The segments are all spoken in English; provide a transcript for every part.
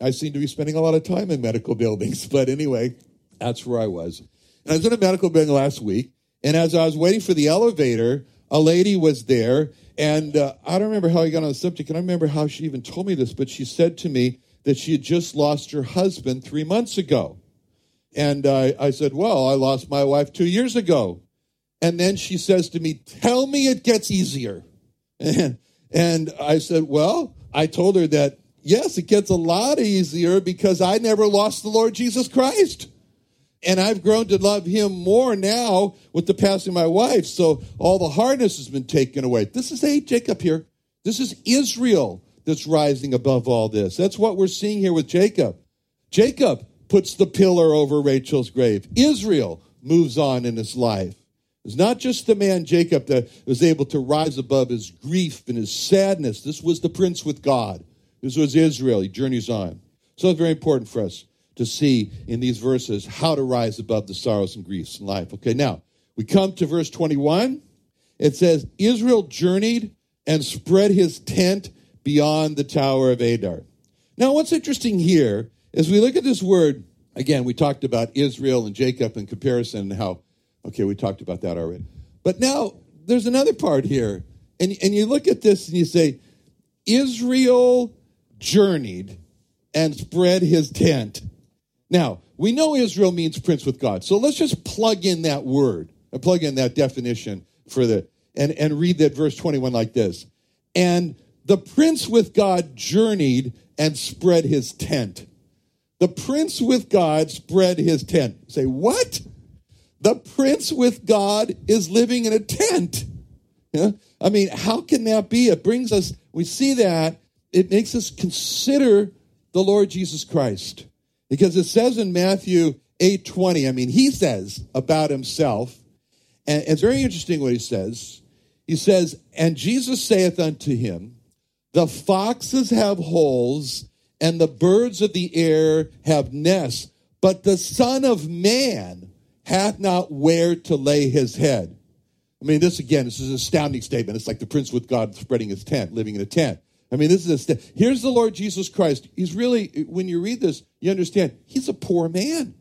I seem to be spending a lot of time in medical buildings. But anyway, that's where I was. And I was in a medical building last week, and as I was waiting for the elevator, a lady was there, and uh, I don't remember how I got on the subject, and I remember how she even told me this, but she said to me that she had just lost her husband three months ago. And uh, I said, Well, I lost my wife two years ago. And then she says to me, Tell me it gets easier. And, and I said, Well, I told her that yes, it gets a lot easier because I never lost the Lord Jesus Christ. And I've grown to love him more now with the passing of my wife. So all the hardness has been taken away. This is a Jacob here. This is Israel that's rising above all this. That's what we're seeing here with Jacob. Jacob puts the pillar over Rachel's grave. Israel moves on in his life. It's not just the man Jacob that was able to rise above his grief and his sadness. This was the prince with God. This was Israel. He journeys on. So it's very important for us to see in these verses how to rise above the sorrows and griefs in life. Okay, now we come to verse 21. It says, Israel journeyed and spread his tent beyond the Tower of Adar. Now, what's interesting here is we look at this word, again, we talked about Israel and Jacob in comparison and how, okay, we talked about that already. But now there's another part here. And, and you look at this and you say, Israel journeyed and spread his tent. Now, we know Israel means prince with God. So let's just plug in that word, and plug in that definition for the, and, and read that verse 21 like this. And the prince with God journeyed and spread his tent. The prince with God spread his tent. Say, what? The prince with God is living in a tent. Yeah? I mean, how can that be? It brings us, we see that it makes us consider the Lord Jesus Christ. Because it says in Matthew 8:20, I mean, he says about himself, and it's very interesting what he says. He says, And Jesus saith unto him, The foxes have holes, and the birds of the air have nests, but the Son of Man hath not where to lay his head. I mean, this again, this is an astounding statement. It's like the prince with God spreading his tent, living in a tent. I mean, this is a here's the Lord Jesus Christ. He's really, when you read this, you understand he's a poor man.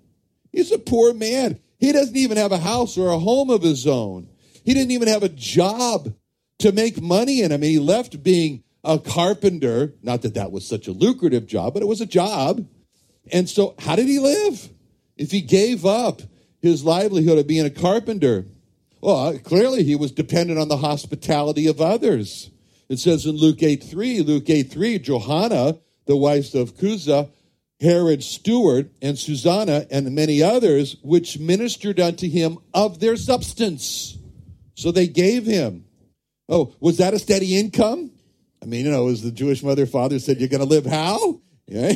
He's a poor man. He doesn't even have a house or a home of his own. He didn't even have a job to make money in. I mean, he left being a carpenter. Not that that was such a lucrative job, but it was a job. And so, how did he live? If he gave up his livelihood of being a carpenter, well, clearly he was dependent on the hospitality of others. It says in Luke 8 3, Luke 8 3, Johanna, the wife of Chuza, Herod's steward, and Susanna, and many others, which ministered unto him of their substance. So they gave him. Oh, was that a steady income? I mean, you know, as the Jewish mother father said, You're going to live how? Yeah.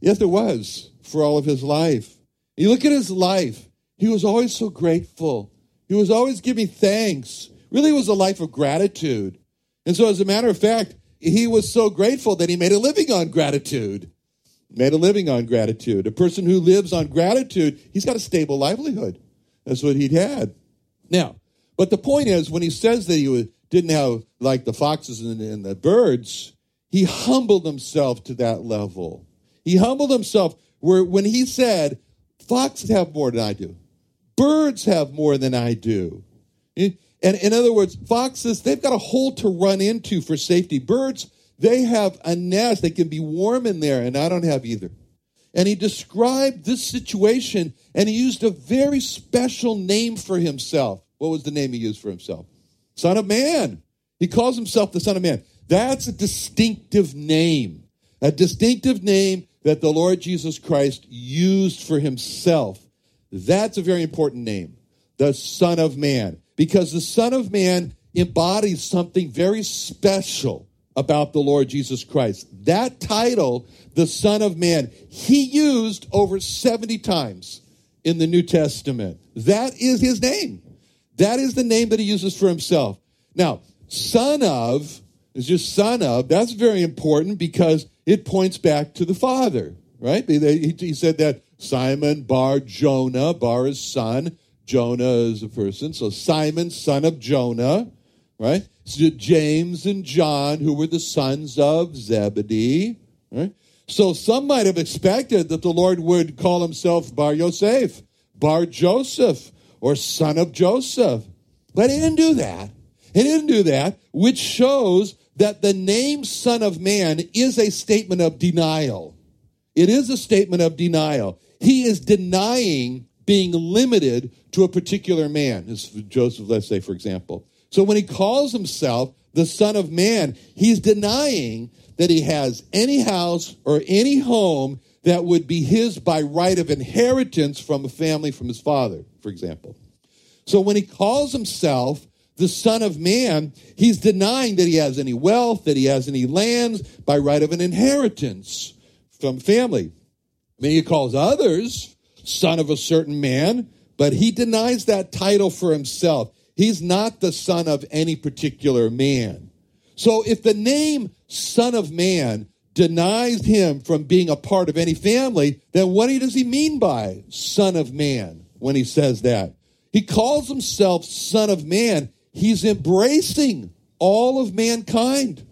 yes, it was for all of his life. You look at his life, he was always so grateful. He was always giving thanks really was a life of gratitude. And so, as a matter of fact, he was so grateful that he made a living on gratitude. Made a living on gratitude. A person who lives on gratitude, he's got a stable livelihood. That's what he'd had. Now, but the point is, when he says that he didn't have like the foxes and, the birds, he humbled himself to that level. He humbled himself where when he said, Foxes have more than I do, birds have more than I do. And in other words, foxes, they've got a hole to run into for safety. Birds, They have a nest. They can be warm in there, and I don't have either. And he described this situation, and he used a very special name for himself. What was the name he used for himself? Son of Man. He calls himself the Son of Man. That's a distinctive name, a distinctive name that the Lord Jesus Christ used for himself. That's a very important name, the Son of Man, because the Son of Man embodies something very special about the Lord Jesus Christ. That title, the Son of Man, he used over 70 times in the New Testament. That is his name. That is the name that he uses for himself. Now, son of is just son of. That's very important because it points back to the Father, right? He said that Simon bar Jonah, bar is son, Jonah is a person. So Simon, son of Jonah, right? So James and John, who were the sons of Zebedee, right? So some might have expected that the Lord would call himself Bar Yosef, Bar Joseph, or son of Joseph. But he didn't do that. He didn't do that, which shows that the name Son of Man is a statement of denial. It is a statement of denial. He is denying being limited to a particular man, as Joseph, let's say, for example. So when he calls himself the Son of Man, he's denying that he has any house or any home that would be his by right of inheritance from a family from his father, for example. So when he calls himself the Son of Man, he's denying that he has any wealth, that he has any lands by right of an inheritance from family. I mean, he calls others son of a certain man, but he denies that title for himself. He's not the son of any particular man. So if the name Son of Man denies him from being a part of any family, then what does he mean by Son of Man when he says that? He calls himself Son of Man. He's embracing all of mankind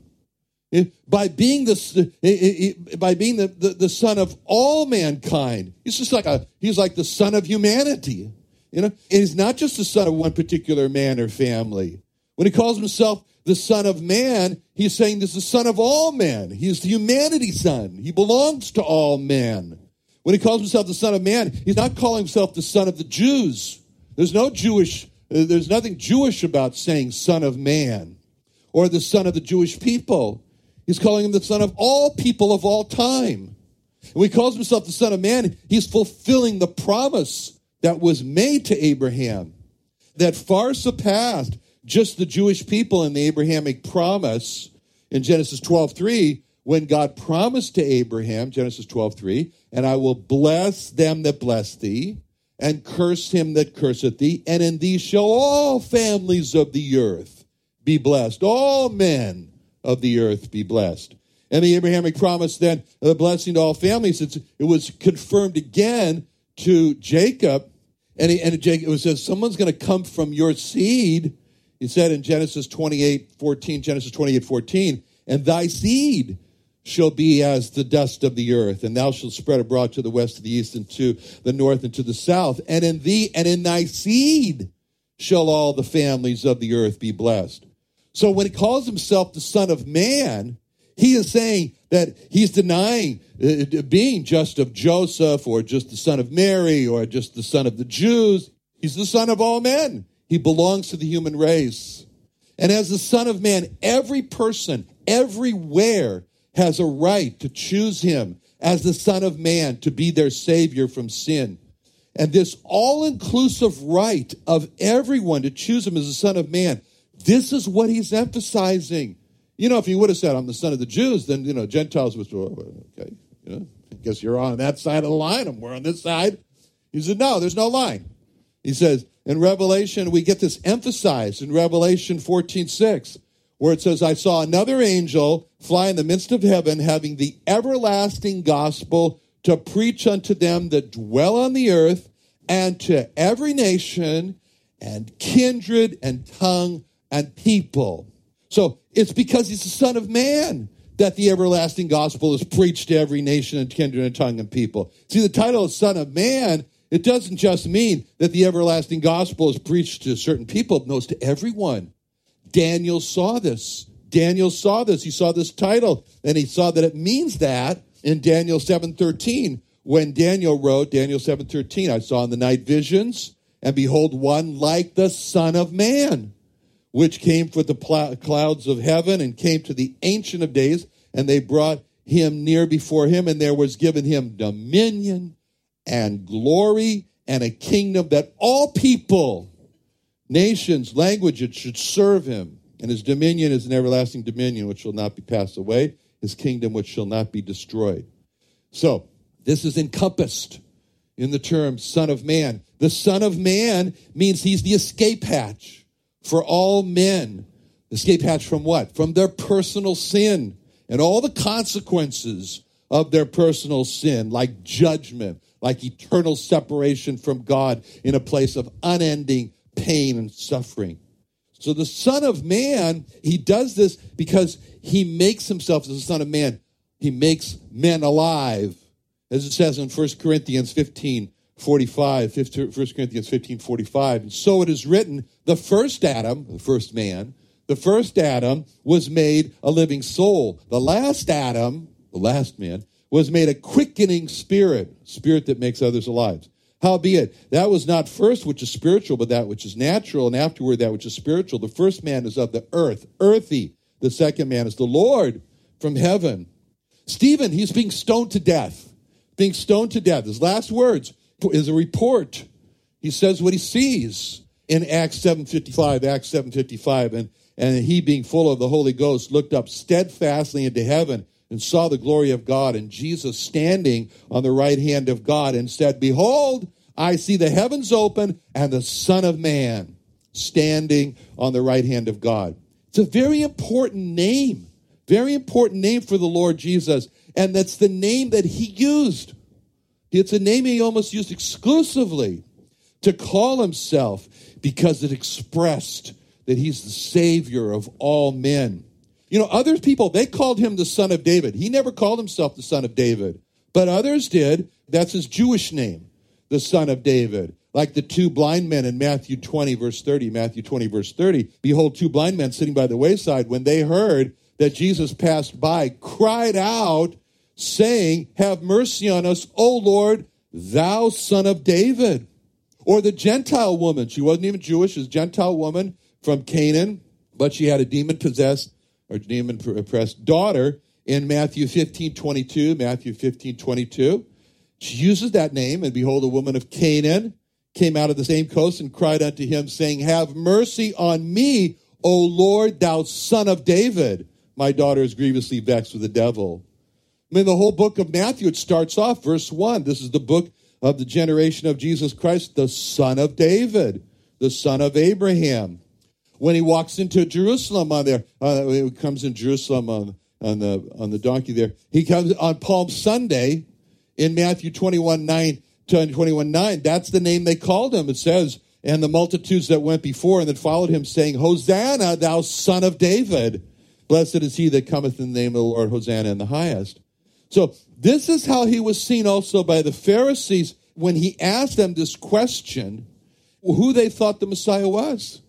by being the by being the, the, the, son of all mankind. He's just like a he's like the son of humanity. You know, and he's not just the son of one particular man or family. When he calls himself the son of man, he's saying this is the son of all men. He's the humanity son. He belongs to all men. When he calls himself the son of man, he's not calling himself the son of the Jews. There's no Jewish uh, there's nothing Jewish about saying son of man or the son of the Jewish people. He's calling him the Son of all people of all time. And when he calls himself the Son of Man, he's fulfilling the promise that was made to Abraham that far surpassed just the Jewish people in the Abrahamic promise in Genesis 12:3 when God promised to Abraham Genesis 12:3 and I will bless them that bless thee and curse him that curseth thee and in thee shall all families of the earth be blessed all men of the earth be blessed. And the Abrahamic promise then, the blessing to all families, it was confirmed again to Jacob. And, he, and Jacob it says, someone's going to come from your seed. He said in Genesis 28, 14, Genesis 28, 14, and thy seed shall be as the dust of the earth, and thou shalt spread abroad to the west, to the east, and to the north, and to the south. And in thee and in thy seed shall all the families of the earth be blessed. So when he calls himself the Son of Man, he is saying that he's denying uh, being just of Joseph or just the son of Mary or just the son of the Jews. He's the son of all men. He belongs to the human race. And as the son of man, every person, everywhere has a right to choose him as the son of man to be their savior from sin. And this all inclusive right of everyone to choose him as the son of man this is what he's emphasizing. You know, if he would have said, I'm the son of the Jews, then, you know, Gentiles would, okay, you know, I guess you're on that side of the line and we're on this side. He said, no, there's no line. He says, in Revelation, we get this emphasized in Revelation 14 6, where it says, I saw another angel fly in the midst of heaven, having the everlasting gospel to preach unto them that dwell on the earth and to every nation and kindred and tongue and people. So it's because he's the Son of Man that the everlasting gospel is preached to every nation and kindred and tongue and people. See, the title of Son of Man, it doesn't just mean that the everlasting gospel is preached to certain people, it knows to everyone. Daniel saw this. Daniel saw this. He saw this title, and he saw that it means that in Daniel 7:13 when Daniel wrote Daniel 7:13 I saw in the night visions and behold one like the son of man which came with the pl- clouds of heaven and came to the ancient of days and they brought him near before him and there was given him dominion and glory and a kingdom that all people nations languages should serve him. And his dominion is an everlasting dominion which shall not be passed away his kingdom which shall not be destroyed. So this is encompassed in the term Son of Man. The Son of Man means he's the escape hatch for all men. Escape hatch from what? From their personal sin and all the consequences of their personal sin, like judgment, like eternal separation from God in a place of unending pain and suffering. So the Son of Man, he does this because he makes himself as the Son of Man. He makes men alive as it says in 1 Corinthians 15 45, 1 Corinthians 15 45. And so it is written the first Adam, the first man, the first Adam was made a living soul. The last Adam, the last man, was made a quickening spirit, spirit that makes others alive. Howbeit, that was not first which is spiritual, but that which is natural, and afterward that which is spiritual. The first man is of the earth, earthy. The second man is the Lord from heaven. Stephen, he's being stoned to death being stoned to death. His last words is a report. He says what he sees in Acts 7.55, Acts 7.55. And, and he, being full of the Holy Ghost, looked up steadfastly into heaven and saw the glory of God and Jesus standing on the right hand of God and said, Behold, I see the heavens open and the Son of Man standing on the right hand of God. It's a very important name, very important name for the Lord Jesus. And that's the name that he used. It's a name he almost used exclusively to call himself because it expressed that he's the savior of all men. You know, other people, they called him the son of David. He never called himself the son of David, but others did. That's his Jewish name, the son of David. Like the two blind men in Matthew 20, verse 30. Matthew 20, verse 30. Behold, two blind men sitting by the wayside, when they heard that Jesus passed by, cried out, saying, Have mercy on us, O Lord, thou son of David. Or the Gentile woman, she wasn't even Jewish, she's a Gentile woman from Canaan, but she had a demon possessed or demon oppressed daughter in Matthew 15 22. Matthew 15 22. She uses that name, and behold, a woman of Canaan came out of the same coast and cried unto him, saying, Have mercy on me, O Lord, thou son of David. My daughter is grievously vexed with the devil. I mean, the whole book of Matthew, it starts off, verse 1. This is the book of the generation of Jesus Christ, the son of David, the son of Abraham. When he walks into Jerusalem on there, uh, he comes in Jerusalem on, on, the, on the donkey there. He comes on Palm Sunday in Matthew 21 9 21 9. That's the name they called him. It says, and the multitudes that went before and that followed him, saying, Hosanna, thou son of David. Blessed is he that cometh in the name of the Lord, Hosanna in the highest. So this is how he was seen also by the Pharisees when he asked them this question, who they thought the Messiah was.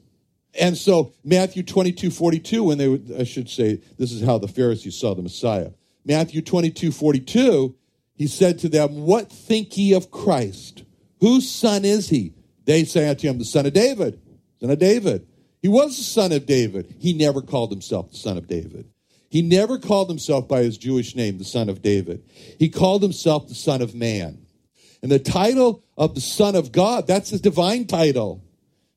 And so Matthew 22, 42, when they, would, I should say, this is how the Pharisees saw the Messiah. Matthew 22, 42, he said to them, What think ye of Christ? Whose son is he? They say unto him, The son of David. Son of David. He was the son of David. He never called himself the son of David. He never called himself by his Jewish name, the Son of David. He called himself the Son of Man. And the title of the Son of God, that's his divine title.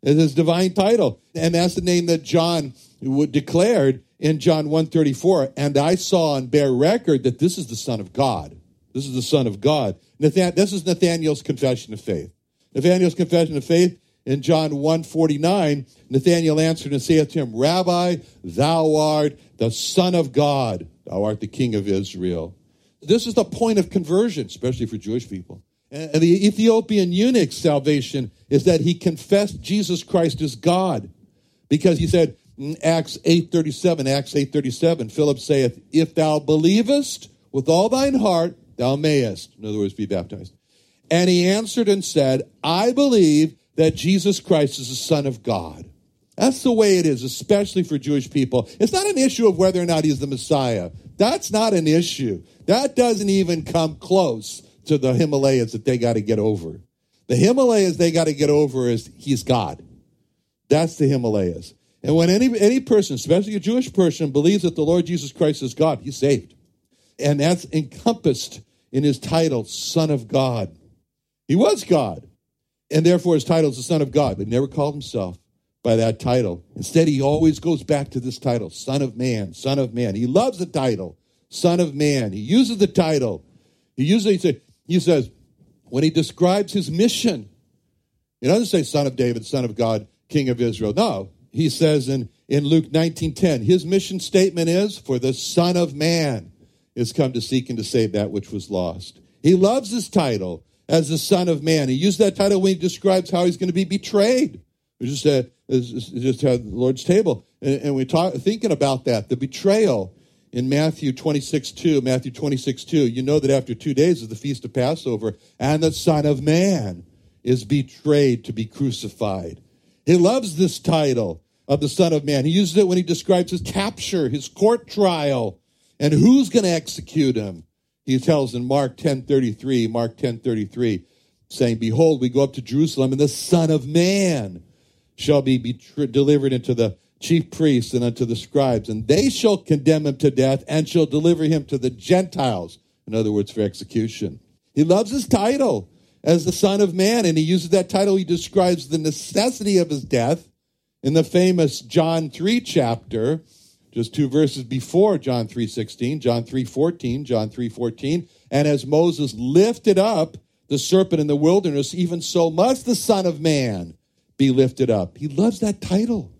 It's his divine title. And that's the name that John declared in John 134. And I saw and bear record that this is the Son of God. This is the Son of God. Nathan- this is Nathaniel's confession of faith. Nathaniel's confession of faith in John 149, Nathanael answered and saith to him, Rabbi, thou art the Son of God. Thou art the King of Israel. This is the point of conversion, especially for Jewish people. And the Ethiopian eunuch's salvation is that he confessed Jesus Christ as God. Because he said Acts 8.37, Acts 8.37, Philip saith, If thou believest with all thine heart, thou mayest. In other words, be baptized. And he answered and said, I believe that Jesus Christ is the Son of God. That's the way it is, especially for Jewish people. It's not an issue of whether or not he's the Messiah. That's not an issue. That doesn't even come close to the Himalayas that they got to get over. The Himalayas they got to get over is he's God. That's the Himalayas. And when any, any person, especially a Jewish person, believes that the Lord Jesus Christ is God, he's saved. And that's encompassed in his title, Son of God. He was God. And therefore his title is the Son of God, but never called himself by that title. Instead, he always goes back to this title, Son of Man, Son of Man. He loves the title, Son of Man. He uses the title. He usually say, he says, when he describes his mission, he doesn't say Son of David, Son of God, King of Israel. No, he says in, in Luke 19:10, his mission statement is, For the Son of Man is come to seek and to save that which was lost. He loves his title as the Son of Man. He used that title when he describes how he's going to be betrayed. We just uh, just the Lord's table, and, and we talk thinking about that the betrayal in Matthew 26 2. Matthew 26 2. You know that after two days of the feast of Passover, and the Son of Man is betrayed to be crucified. He loves this title of the Son of Man. He uses it when he describes his capture, his court trial, and who's going to execute him. He tells in Mark 10:33, Mark 10:33, saying, "Behold, we go up to Jerusalem, and the Son of Man shall be delivered into the chief priests and unto the scribes, and they shall condemn him to death and shall deliver him to the Gentiles." In other words, for execution. He loves his title as the Son of Man, and he uses that title. He describes the necessity of his death in the famous John 3 chapter, just two verses before John 3:16, John 3:14, John 3:14, and as Moses lifted up the serpent in the wilderness, even so must the Son of Man be lifted up. He loves that title.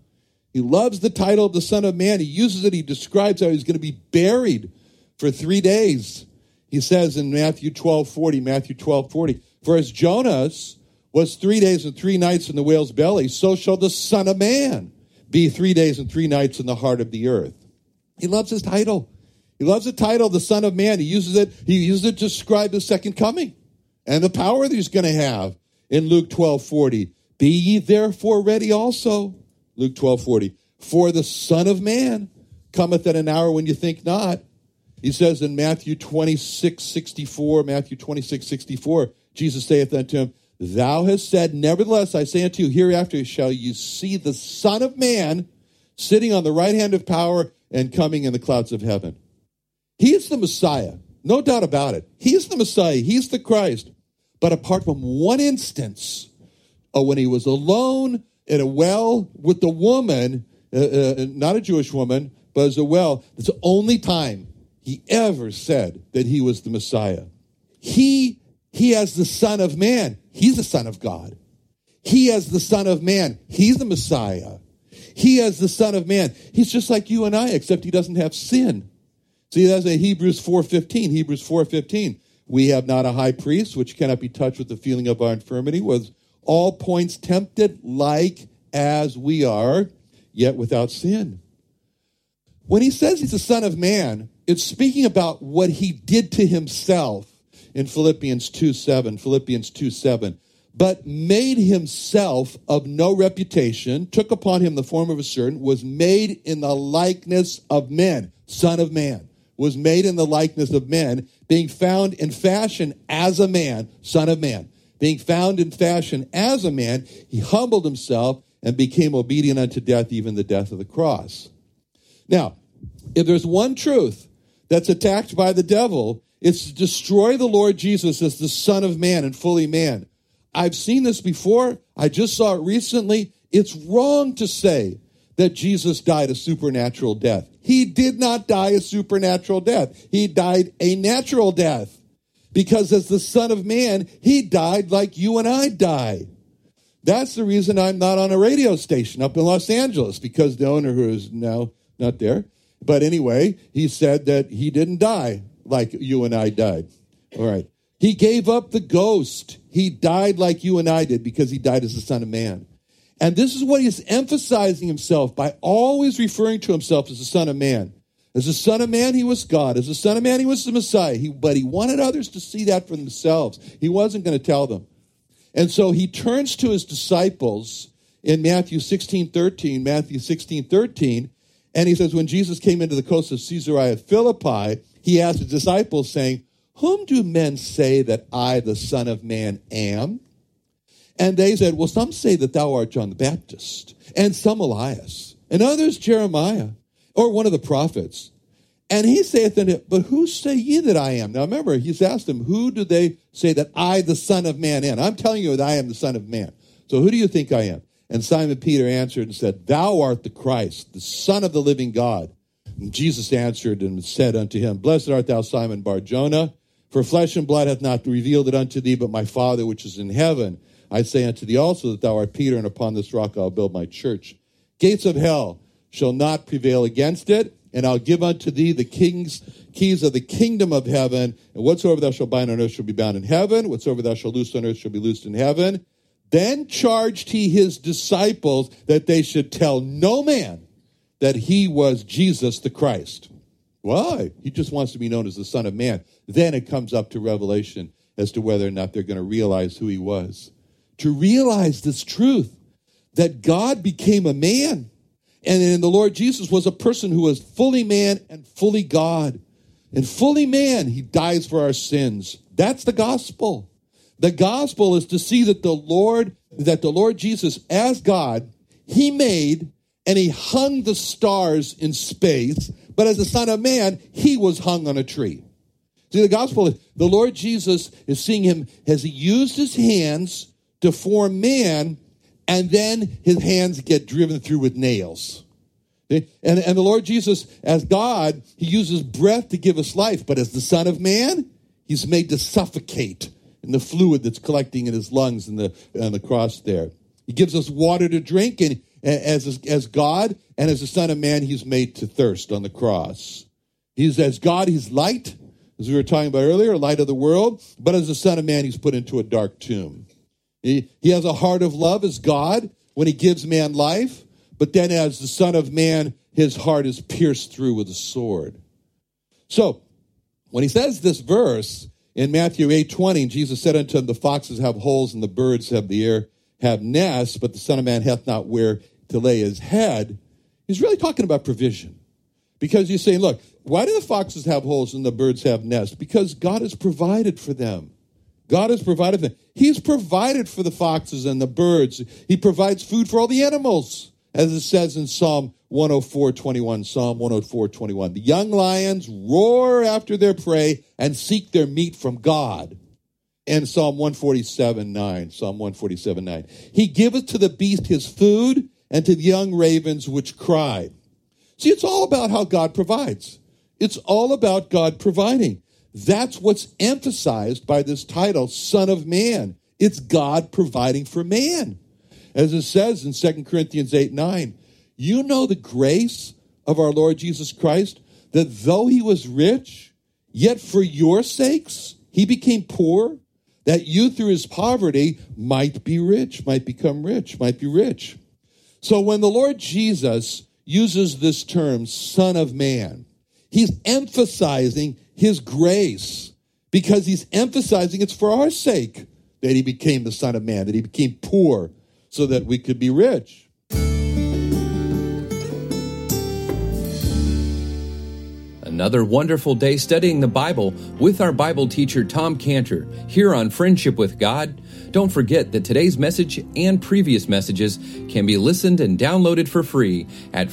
He loves the title of the Son of Man. He uses it. He describes how he's going to be buried for three days. He says in Matthew 12 40, Matthew 12 40, for as Jonas was three days and three nights in the whale's belly, so shall the Son of Man be three days and three nights in the heart of the earth. He loves his title. He loves the title, the Son of Man. He uses it, he uses it to describe the second coming and the power that he's going to have in Luke 12 40. Be ye therefore ready also. Luke 12 40. For the Son of Man cometh at an hour when you think not. He says in Matthew 26 64, Matthew 26 64, Jesus saith unto him, Thou hast said, Nevertheless, I say unto you, hereafter shall you see the Son of Man sitting on the right hand of power and coming in the clouds of heaven. He is the Messiah, no doubt about it. He is the Messiah, he's the Christ. But apart from one instance, uh, when he was alone in a well with the woman, uh, uh, not a Jewish woman, but as a well, it's the only time he ever said that he was the Messiah. He, he as the Son of Man, he's the Son of God. He as the Son of Man, he's the Messiah. He as the Son of Man, he's just like you and I, except he doesn't have sin. See, that's a Hebrews 4.15. Hebrews 4.15. We have not a high priest which cannot be touched with the feeling of our infirmity, was all points tempted like as we are, yet without sin. When he says he's the Son of Man, it's speaking about what he did to himself in Philippians 2 7. Philippians 2 7. But made himself of no reputation, took upon him the form of a servant, was made in the likeness of men, Son of Man, was made in the likeness of men, being found in fashion as a man, Son of Man. Being found in fashion as a man, he humbled himself and became obedient unto death, even the death of the cross. Now, if there's one truth that's attacked by the devil, it's to destroy the Lord Jesus as the Son of Man and fully man. I've seen this before. I just saw it recently. It's wrong to say that Jesus died a supernatural death. He did not die a supernatural death. He died a natural death. Because as the Son of Man, he died like you and I die. That's the reason I'm not on a radio station up in Los Angeles, because the owner who is now not there. But anyway, he said that he didn't die like you and I died. All right. He gave up the ghost. He died like you and I did because he died as the Son of Man. And this is what he's emphasizing himself by always referring to himself as the Son of Man. As the Son of Man, he was God. As the Son of Man, he was the Messiah. He, but he wanted others to see that for themselves. He wasn't going to tell them. And so he turns to his disciples in Matthew 16 13, Matthew 16 13, and he says, When Jesus came into the coast of Caesarea Philippi, he asked his disciples, saying, Whom do men say that I, the Son of Man, am? And they said, Well, some say that thou art John the Baptist, and some Elias, and others Jeremiah, or one of the prophets. And he saith unto him, But who say ye that I am? Now remember, he's asked them, Who do they say that I, the Son of Man, am? I'm telling you that I am the Son of Man. So who do you think I am? And Simon Peter answered and said, Thou art the Christ, the Son of the living God. And Jesus answered and said unto him, Blessed art thou, Simon Barjona, for flesh and blood hath not revealed it unto thee, but my Father which is in heaven. I say unto thee also that thou art Peter, and upon this rock I'll build my church. Gates of hell shall not prevail against it, and I'll give unto thee the king's keys of the kingdom of heaven. And whatsoever thou shalt bind on earth shall be bound in heaven, whatsoever thou shalt loose on earth shall be loosed in heaven. Then charged he his disciples that they should tell no man that he was Jesus the Christ. Why? He just wants to be known as the Son of Man. Then it comes up to revelation as to whether or not they're going to realize who he was. To realize this truth that God became a man. And then the Lord Jesus was a person who was fully man and fully God. And fully man, he dies for our sins. That's the gospel. The gospel is to see that the Lord, that the Lord Jesus, as God, he made and he hung the stars in space, but as the Son of Man, he was hung on a tree. See, the gospel is the Lord Jesus is seeing him as he used his hands to form man, and then his hands get driven through with nails. And, and the Lord Jesus, as God, he uses breath to give us life, but as the Son of Man, he's made to suffocate in the fluid that's collecting in his lungs and the, on the cross there. He gives us water to drink, and as, as God, and as the Son of Man, he's made to thirst on the cross. He's as God, he's light, as we were talking about earlier, light of the world, but as the Son of Man, he's put into a dark tomb. He, he has a heart of love as God when he gives man life, but then as the Son of Man, his heart is pierced through with a sword. So, when he says this verse, in Matthew 8 20, Jesus said unto him, The foxes have holes and the birds have the air have nests, but the Son of Man hath not where to lay his head. He's really talking about provision. Because he's saying, look, why do the foxes have holes and the birds have nests? Because God has provided for them. God has provided for them. He's provided for the foxes and the birds. He provides food for all the animals, as it says in Psalm 104 21. Psalm 104 21. The young lions roar after their prey and seek their meat from God. And Psalm 147 9. Psalm 147 9. He giveth to the beast his food and to the young ravens which cry. See, it's all about how God provides. It's all about God providing. That's what's emphasized by this title, Son of Man. It's God providing for man. As it says in 2 Corinthians 8 9, you know the grace of our Lord Jesus Christ, that though he was rich, yet for your sakes he became poor, that you through his poverty might be rich, might become rich, might be rich. So when the Lord Jesus uses this term, Son of Man, he's emphasizing his grace because he's emphasizing it's for our sake that he became the Son of Man, that he became poor so that we could be rich. Another wonderful day studying the Bible with our Bible teacher Tom Cantor here on Friendship with God. Don't forget that today's message and previous messages can be listened and downloaded for free at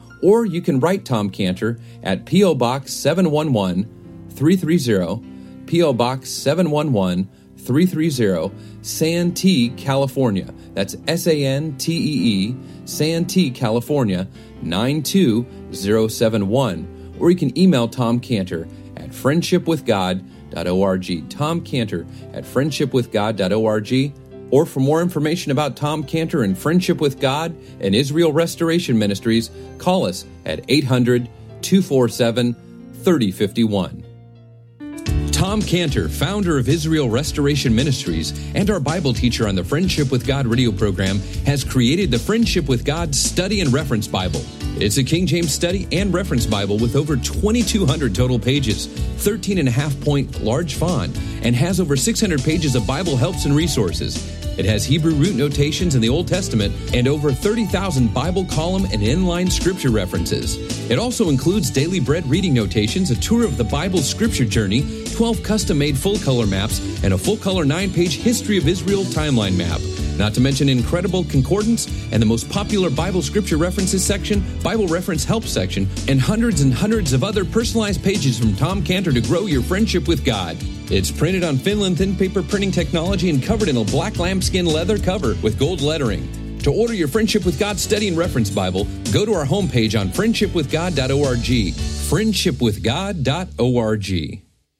Or you can write Tom Cantor at P.O. Box 711 330, P.O. Box 711 330, Santee, California. That's S A N T E E, Santee, California 92071. Or you can email Tom Cantor at friendshipwithgod.org. Tom Cantor at friendshipwithgod.org. Or for more information about Tom Cantor and Friendship with God and Israel Restoration Ministries, call us at 800 247 3051. Tom Cantor, founder of Israel Restoration Ministries and our Bible teacher on the Friendship with God radio program, has created the Friendship with God Study and Reference Bible. It's a King James study and reference Bible with over 2,200 total pages, 13 and a half point large font, and has over 600 pages of Bible helps and resources. It has Hebrew root notations in the Old Testament and over 30,000 Bible column and inline scripture references. It also includes daily bread reading notations, a tour of the Bible scripture journey, 12 custom made full color maps, and a full color 9 page History of Israel timeline map. Not to mention incredible concordance and the most popular Bible scripture references section, Bible reference help section, and hundreds and hundreds of other personalized pages from Tom Cantor to grow your friendship with God. It's printed on Finland thin paper printing technology and covered in a black lambskin leather cover with gold lettering. To order your Friendship with God Study and Reference Bible, go to our homepage on friendshipwithgod.org. Friendshipwithgod.org.